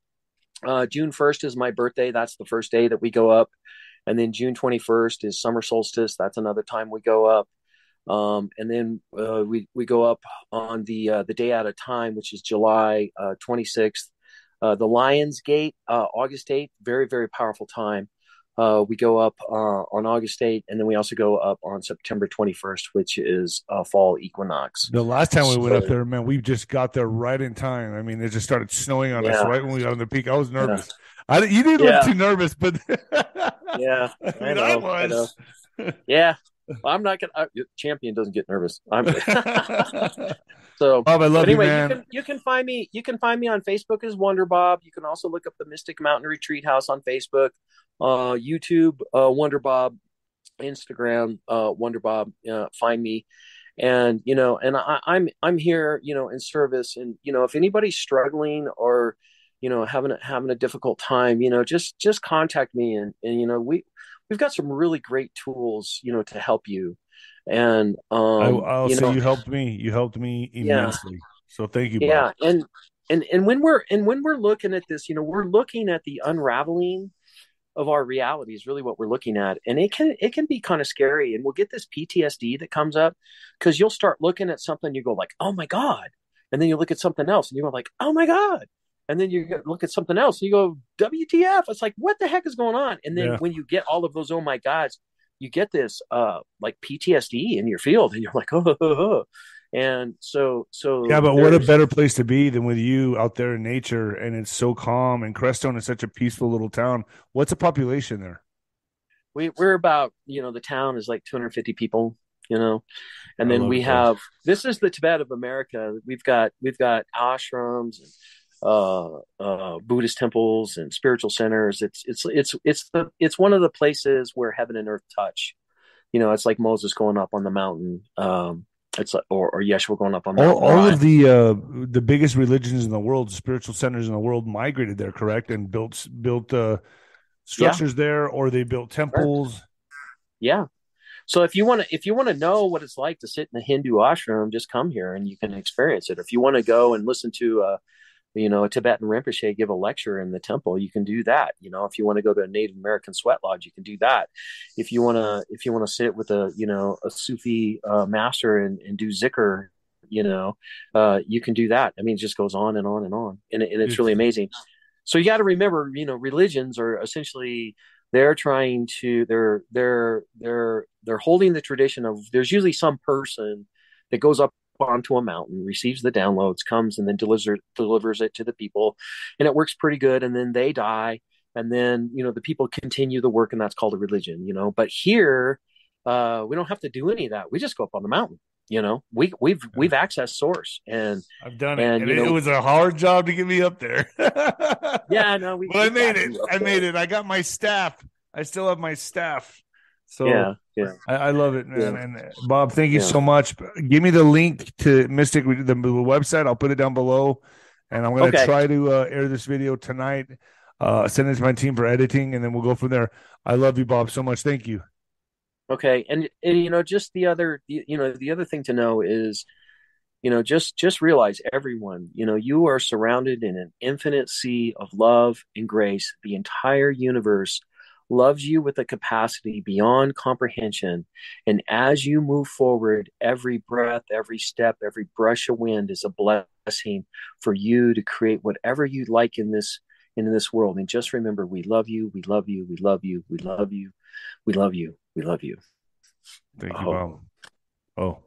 Uh, June first is my birthday. That's the first day that we go up, and then June twenty first is summer solstice. That's another time we go up. Um, and then uh, we we go up on the uh, the day out of time, which is July uh, twenty sixth. Uh, the Lions Gate, uh, August 8th, very, very powerful time. Uh, we go up uh, on August 8th, and then we also go up on September 21st, which is uh, fall equinox. The last time we so, went up there, man, we just got there right in time. I mean, it just started snowing on yeah. us right when we got on the peak. I was nervous. Yeah. I, you didn't yeah. look too nervous, but yeah, I, mean, I, know, I was. I yeah, I'm not gonna. champion doesn't get nervous. I'm. So, Bob, I love anyway, you, man. You can, you can find me. You can find me on Facebook as Wonder Bob. You can also look up the Mystic Mountain Retreat House on Facebook, uh, YouTube, uh, Wonder Bob, Instagram, uh, Wonder Bob. Uh, find me, and you know, and I, I'm I'm here, you know, in service. And you know, if anybody's struggling or you know having a, having a difficult time, you know, just just contact me, and and you know, we we've got some really great tools, you know, to help you and um, I, will you say know, you helped me. You helped me immensely. Yeah. So thank you. Bob. Yeah, and and and when we're and when we're looking at this, you know, we're looking at the unraveling of our reality is really what we're looking at and it can it can be kind of scary and we'll get this ptsd that comes up because you'll start looking at something you go like oh my god and then you look at something else and you go like oh my god and then you look at something else and you go wtf it's like what the heck is going on? And then yeah. when you get all of those oh my gods you get this uh like PTSD in your field and you're like oh, oh, oh. and so so yeah but what a better place to be than with you out there in nature and it's so calm and Crestone is such a peaceful little town. What's the population there? We we're about you know the town is like 250 people you know? And then we have this is the Tibet of America. We've got we've got ashrams and uh, uh, Buddhist temples and spiritual centers. It's it's it's it's the it's one of the places where heaven and earth touch. You know, it's like Moses going up on the mountain. Um, it's like, or, or Yeshua going up on all, all of the uh, the biggest religions in the world, spiritual centers in the world, migrated there, correct, and built built uh, structures yeah. there, or they built temples. Yeah. So if you want to if you want to know what it's like to sit in a Hindu ashram, just come here and you can experience it. If you want to go and listen to a you know, a Tibetan Rinpoche give a lecture in the temple, you can do that. You know, if you want to go to a Native American sweat lodge, you can do that. If you want to, if you want to sit with a, you know, a Sufi uh, master and, and do zikr, you know, uh, you can do that. I mean, it just goes on and on and on, and, and it's really amazing. So you got to remember, you know, religions are essentially they're trying to they're they're they're they're holding the tradition of there's usually some person that goes up onto a mountain, receives the downloads, comes and then delivers delivers it to the people, and it works pretty good. And then they die, and then you know the people continue the work, and that's called a religion. You know, but here uh, we don't have to do any of that. We just go up on the mountain. You know, we we've we've accessed source, and I've done it. And, and it, know, it was a hard job to get me up there. yeah, no, we. But I made it. I made it. I got my staff. I still have my staff. So yeah, yeah. I, I love it, man. Yeah. And uh, Bob, thank you yeah. so much. Give me the link to Mystic, the, the website. I'll put it down below, and I'm going to okay. try to uh, air this video tonight. Uh, send it to my team for editing, and then we'll go from there. I love you, Bob, so much. Thank you. Okay, and, and you know, just the other, you know, the other thing to know is, you know, just just realize everyone, you know, you are surrounded in an infinite sea of love and grace. The entire universe loves you with a capacity beyond comprehension. And as you move forward, every breath, every step, every brush of wind is a blessing for you to create whatever you like in this in this world. And just remember, we love you, we love you, we love you, we love you, we love you, we love you. Thank you, oh. Oh.